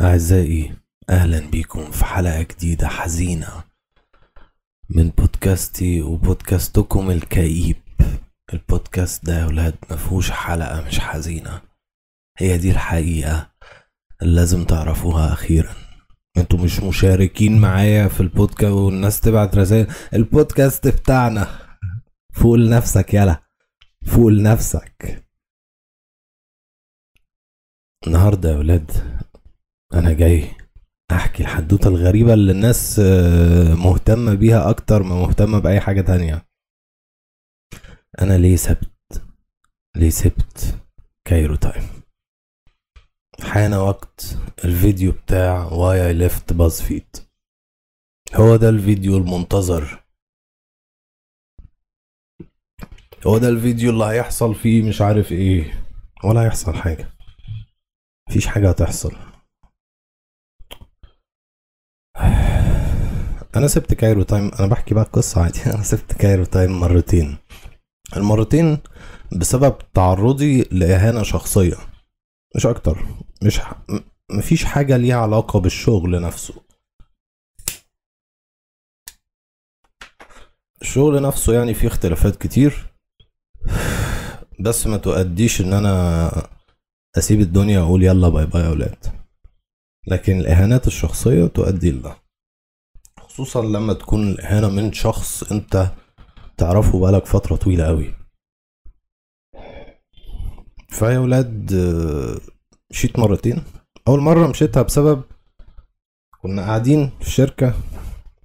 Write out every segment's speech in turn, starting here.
أعزائي أهلا بيكم في حلقة جديدة حزينة من بودكاستي وبودكاستكم الكئيب. البودكاست ده يا ولاد مفهوش حلقة مش حزينة. هي دي الحقيقة اللي لازم تعرفوها أخيرا. أنتوا مش مشاركين معايا في البودكاست والناس تبعت رسائل. البودكاست بتاعنا. فوق لنفسك يلا. فوق لنفسك النهاردة يا ولاد أنا جاي أحكي الحدوتة الغريبة اللي الناس آه، مهتمة بيها أكتر ما مهتمة بأي حاجة تانية. أنا ليه سبت؟ ليه سبت Cairo Time؟ حان وقت الفيديو بتاع Why I Left BuzzFeed هو ده الفيديو المنتظر. هو ده الفيديو اللي هيحصل فيه مش عارف إيه ولا هيحصل حاجة. مفيش حاجة هتحصل. أنا سبت Cairo Time أنا بحكي بقى قصة عادي. أنا سبت كايرو تايم مرتين. المرتين بسبب تعرضي لإهانة شخصية. مش أكتر. مش ح... مفيش حاجة ليها علاقة بالشغل نفسه. الشغل نفسه يعني فيه اختلافات كتير. بس ما تؤديش إن أنا أسيب الدنيا وأقول يلا باي باي يا أولاد. لكن الإهانات الشخصية تؤدي لده خصوصا لما تكون الاهانه من شخص أنت تعرفه بقالك فترة طويلة قوي فيا ولاد مشيت مرتين. أول مرة مشيتها بسبب كنا قاعدين في شركة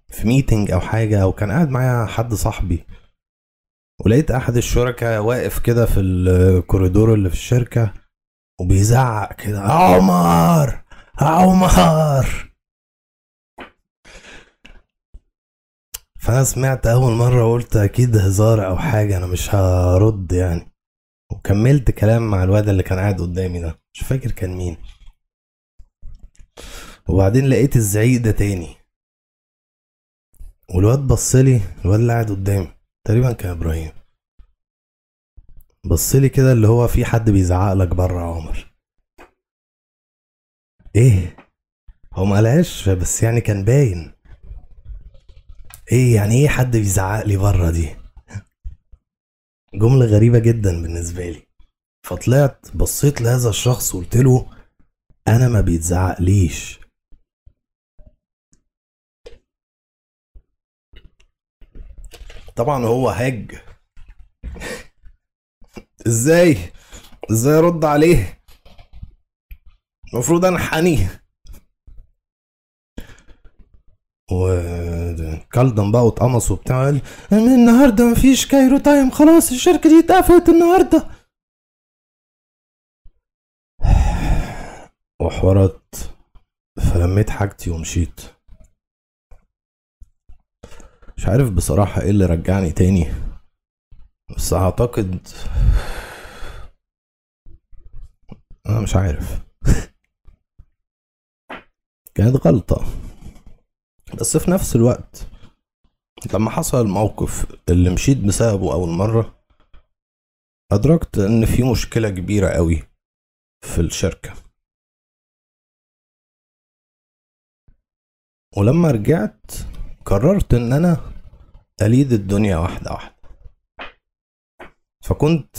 في ميتنج أو حاجة أو كان قاعد معايا حد صاحبي. ولقيت أحد الشركاء واقف كده في الكوريدور اللي في الشركة وبيزعق كده عمر! عمر! فأنا سمعت أول مرة قلت أكيد هزار أو حاجة أنا مش هرد يعني. وكملت كلام مع الواد اللي كان قاعد قدامي ده مش فاكر كان مين. وبعدين لقيت الزعيق ده تاني. والواد بصلي الواد اللي قاعد قدامي تقريبا كان إبراهيم. بصلي كده اللي هو في حد بيزعق لك بره يا عمر. إيه؟ هو ما قالهاش بس يعني كان باين. إيه يعني إيه حد بيزعق لي بره دي؟ جملة غريبة جدا بالنسبة لي. فطلعت بصيت لهذا الشخص وقلت له أنا ما بيتزعق ليش طبعا هو هاج إزاي؟ إزاي أرد عليه؟ المفروض انحني وكلدم بقى واتقمص وبتاع قال النهارده مفيش كايرو تايم خلاص الشركة دي اتقفلت النهارده. وحوارات فلميت حاجتي ومشيت. مش عارف بصراحة إيه اللي رجعني تاني بس أعتقد أنا مش عارف. كانت غلطة بس في نفس الوقت لما حصل الموقف اللي مشيت بسببه أول مرة أدركت إن في مشكلة كبيرة قوي في الشركة. ولما رجعت قررت إن أنا أليد الدنيا واحدة واحدة. فكنت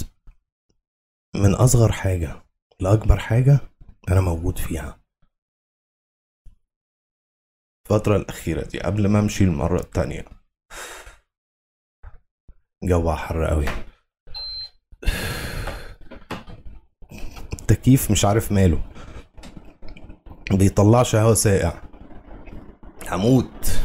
من أصغر حاجة لأكبر حاجة أنا موجود فيها. الفترة الأخيرة دي قبل ما أمشي المرة التانية. جوها حر قوي. التكييف مش عارف ماله. بيطلعش هوا ساقع. هموت.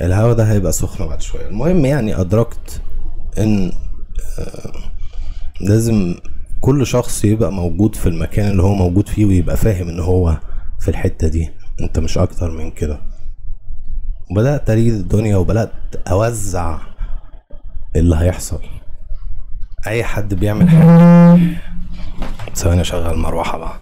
الهوا ده هيبقى سخن بعد شوية. المهم يعني أدركت إن آه، لازم كل شخص يبقى موجود في المكان اللي هو موجود فيه ويبقى فاهم إن هو في الحتة دي. أنت مش أكتر من كده. وبدأت أريد الدنيا وبدأت أوزع اللي هيحصل. أي حد بيعمل حاجة. ثواني أشغل مروحة بقى.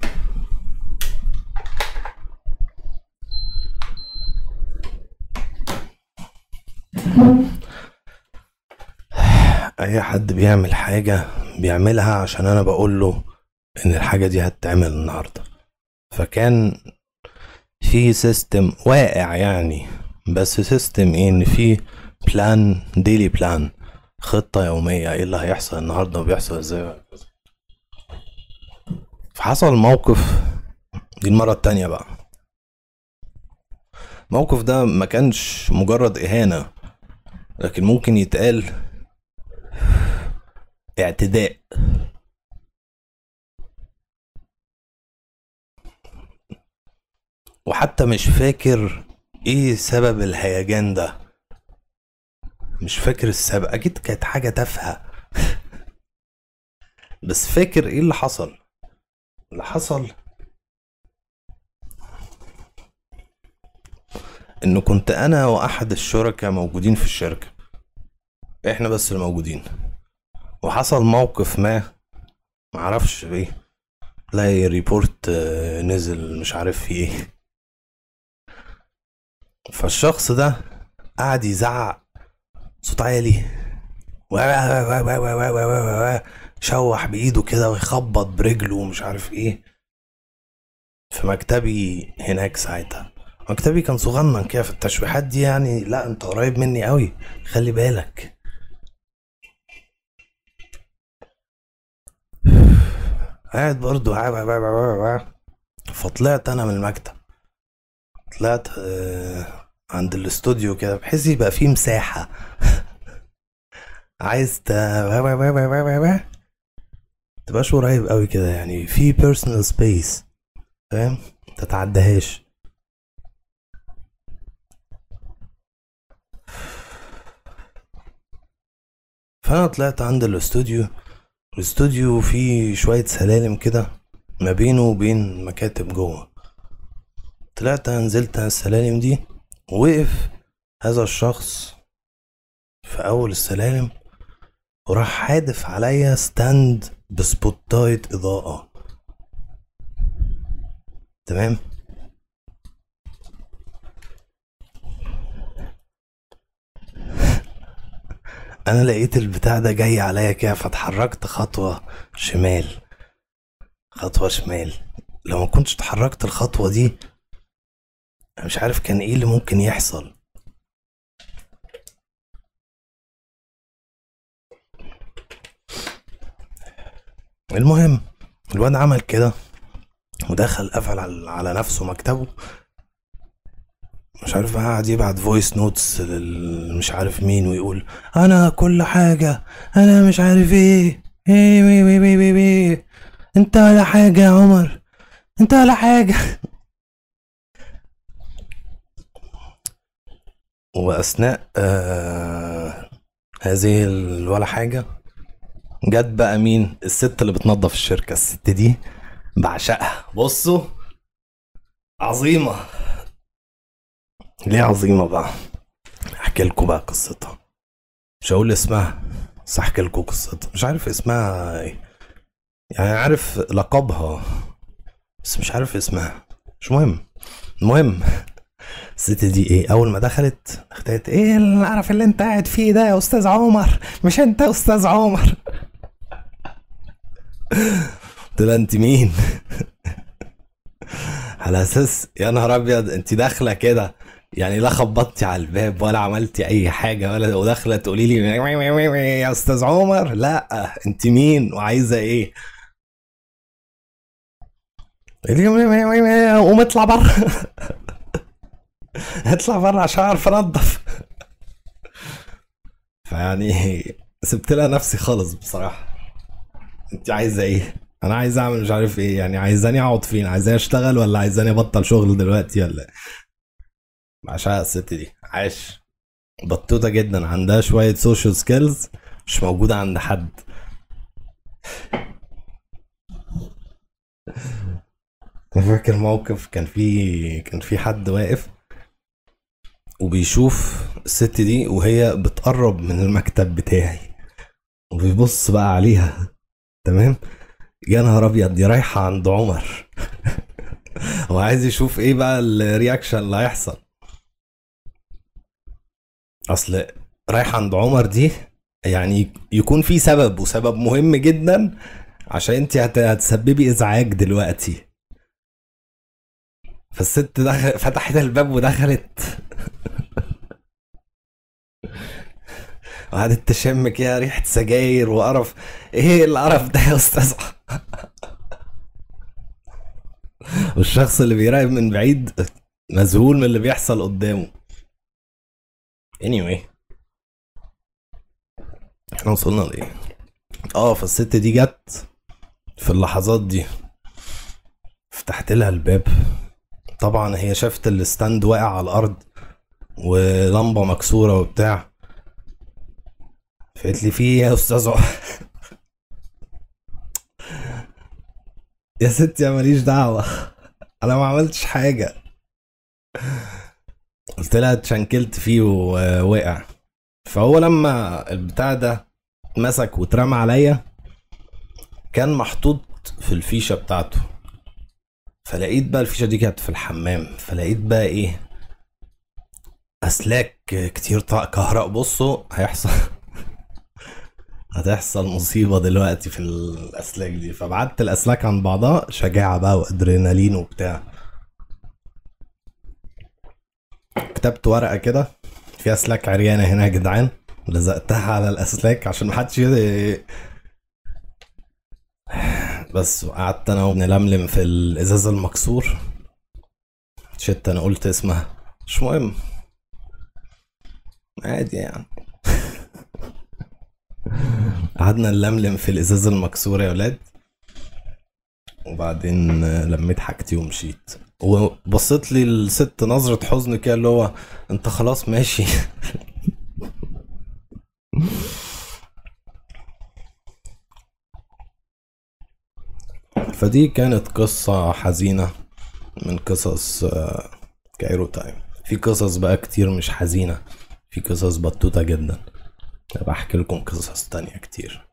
أي حد بيعمل حاجة بيعملها عشان أنا بقول له إن الحاجة دي هتتعمل النهاردة. فكان في system واقع يعني بس system إيه؟ إن في plan daily plan خطة يومية. إيه اللي هيحصل النهاردة وبيحصل إزاي؟ فحصل موقف. دي المرة التانية بقى. الموقف ده ما كانش مجرد إهانة لكن ممكن يتقال اعتداء. وحتى مش فاكر إيه سبب الهيجان ده. مش فاكر السبب أكيد كانت حاجة تافهة. بس فاكر إيه اللي حصل؟ اللي حصل انه كنت أنا واحد الشركاء موجودين في الشركة. إحنا بس اللي موجودين. وحصل موقف ما معرفش إيه. تلاقي ريبورت نزل مش عارف في إيه. فالشخص ده قعد يزعق صوت عالي شوح بايده كده ويخبط برجله ومش عارف إيه في مكتبي هناك ساعتها مكتبي كان صغنن كده في التشويحات دي يعني لا انت قريب مني قوي خلي بالك قاعد برضو فطلعت أنا من المكتب طلعت آه، عند الاستوديو كده بحيث يبقى فيه مساحة. عايز ت تبقاش قريب قوي كده يعني في personal space فاهم؟ تتعدهاش. فأنا طلعت عند الاستوديو. الاستوديو فيه شوية سلالم كده ما بينه وبين مكاتب جوه. طلعت نزلت السلالم دي ووقف هذا الشخص في أول السلالم وراح حادف عليا stand ب spotlight إضاءة. تمام؟ أنا لقيت البتاع ده جاي عليا كده فاتحركت خطوة شمال. خطوة شمال. لو ما كنتش اتحركت الخطوة دي مش عارف كان إيه اللي ممكن يحصل المهم الواد عمل كده ودخل قفل على نفسه مكتبه مش عارف قاعد يبعت voice notes مش عارف مين ويقول أنا كل حاجة أنا مش عارف إيه إيه وي وي وي وي وي انت ولا حاجة يا عمر انت ولا حاجة وأثناء آه هذه ولا حاجة جت بقى مين؟ الست اللي بتنظف الشركة. الست دي بعشقها. بصوا عظيمة. ليه عظيمة بقى؟ أحكي لكم بقى قصتها. مش هقول اسمها بس أحكي لكم قصتها. مش عارف اسمها إيه. يعني عارف لقبها بس مش عارف اسمها. مش مهم. المهم الست دي إيه أول ما دخلت اختارت إيه القرف اللي أنت قاعد فيه ده يا أستاذ عمر؟ مش أنت يا أستاذ عمر؟ قلت لها أنت مين؟ على أساس يا نهار أبيض أنت داخلة كده. يعني لا خبطتي على الباب ولا عملتي أي حاجة ولا وداخلة تقولي لي يا أستاذ عمر؟ لا أنت مين وعايزة إيه؟ قوم اطلع بره. اطلع بره عشان اعرف انضف فيعني سبت لها نفسي خالص بصراحة. انت عايزة إيه؟ أنا عايز اعمل مش عارف إيه يعني عايزاني اقعد فين؟ عايزاني اشتغل ولا عايزاني ابطل شغل دلوقتي ولا عشان الست دي. عاش بطوطة جدا. عندها شوية social skills مش موجودة عند حد. فاكر موقف كان في كان في حد واقف؟ وبيشوف الست دي وهي بتقرب من المكتب بتاعي. وبيبص بقى عليها تمام؟ يا نهار أبيض دي رايحة عند عمر. هو عايز يشوف إيه بقى الرياكشن اللي هيحصل. أصل رايح عند عمر دي يعني يكون في سبب وسبب مهم جدا عشان أنت هت- هتسببي إزعاج دلوقتي. فالست دخل فتحت الباب ودخلت. وقعدت تشم كده ريحة سجاير وقرف. إيه القرف ده يا أستاذ؟ والشخص اللي بيراقب من بعيد مذهول من اللي بيحصل قدامه. Anyway. إحنا وصلنا لإيه؟ آه فالست دي جت في اللحظات دي. فتحت لها الباب. طبعا هي شافت ال stand واقع على الأرض ولمبة مكسورة وبتاع. فقالت لي في إيه يا أستاذ؟ يا ستي يا ماليش دعوة. أنا ما عملتش حاجة. قلت لها اتشنكلت فيه ووقع. فهو لما البتاع ده اتمسك واترمى عليا كان محطوط في الفيشة بتاعته. فلقيت بقى الفيشة دي كانت في الحمام. فلقيت بقى إيه؟ أسلاك كتير طاق كهرباء. بصوا هيحصل. هتحصل مصيبة دلوقتي في الأسلاك دي. فبعدت الأسلاك عن بعضها شجاعة بقى وأدرينالين وبتاع. كتبت ورقة كده فيها أسلاك عريانة هنا يا جدعان. لزقتها على الأسلاك عشان محدش بس وقعدت أنا ونلملم في الإزاز المكسور. شت أنا قلت اسمها. مش مهم. عادي يعني. قعدنا نلملم في الإزاز المكسور يا ولاد. وبعدين لميت حاجتي ومشيت. وبصيت لي الست نظرة حزن كده اللي هو انت خلاص ماشي. فدي كانت قصة حزينة من قصص آه، Cairo Time. في قصص بقى كتير مش حزينة في قصص بطوطة جدا. هبقى أحكي لكم قصص تانية كتير.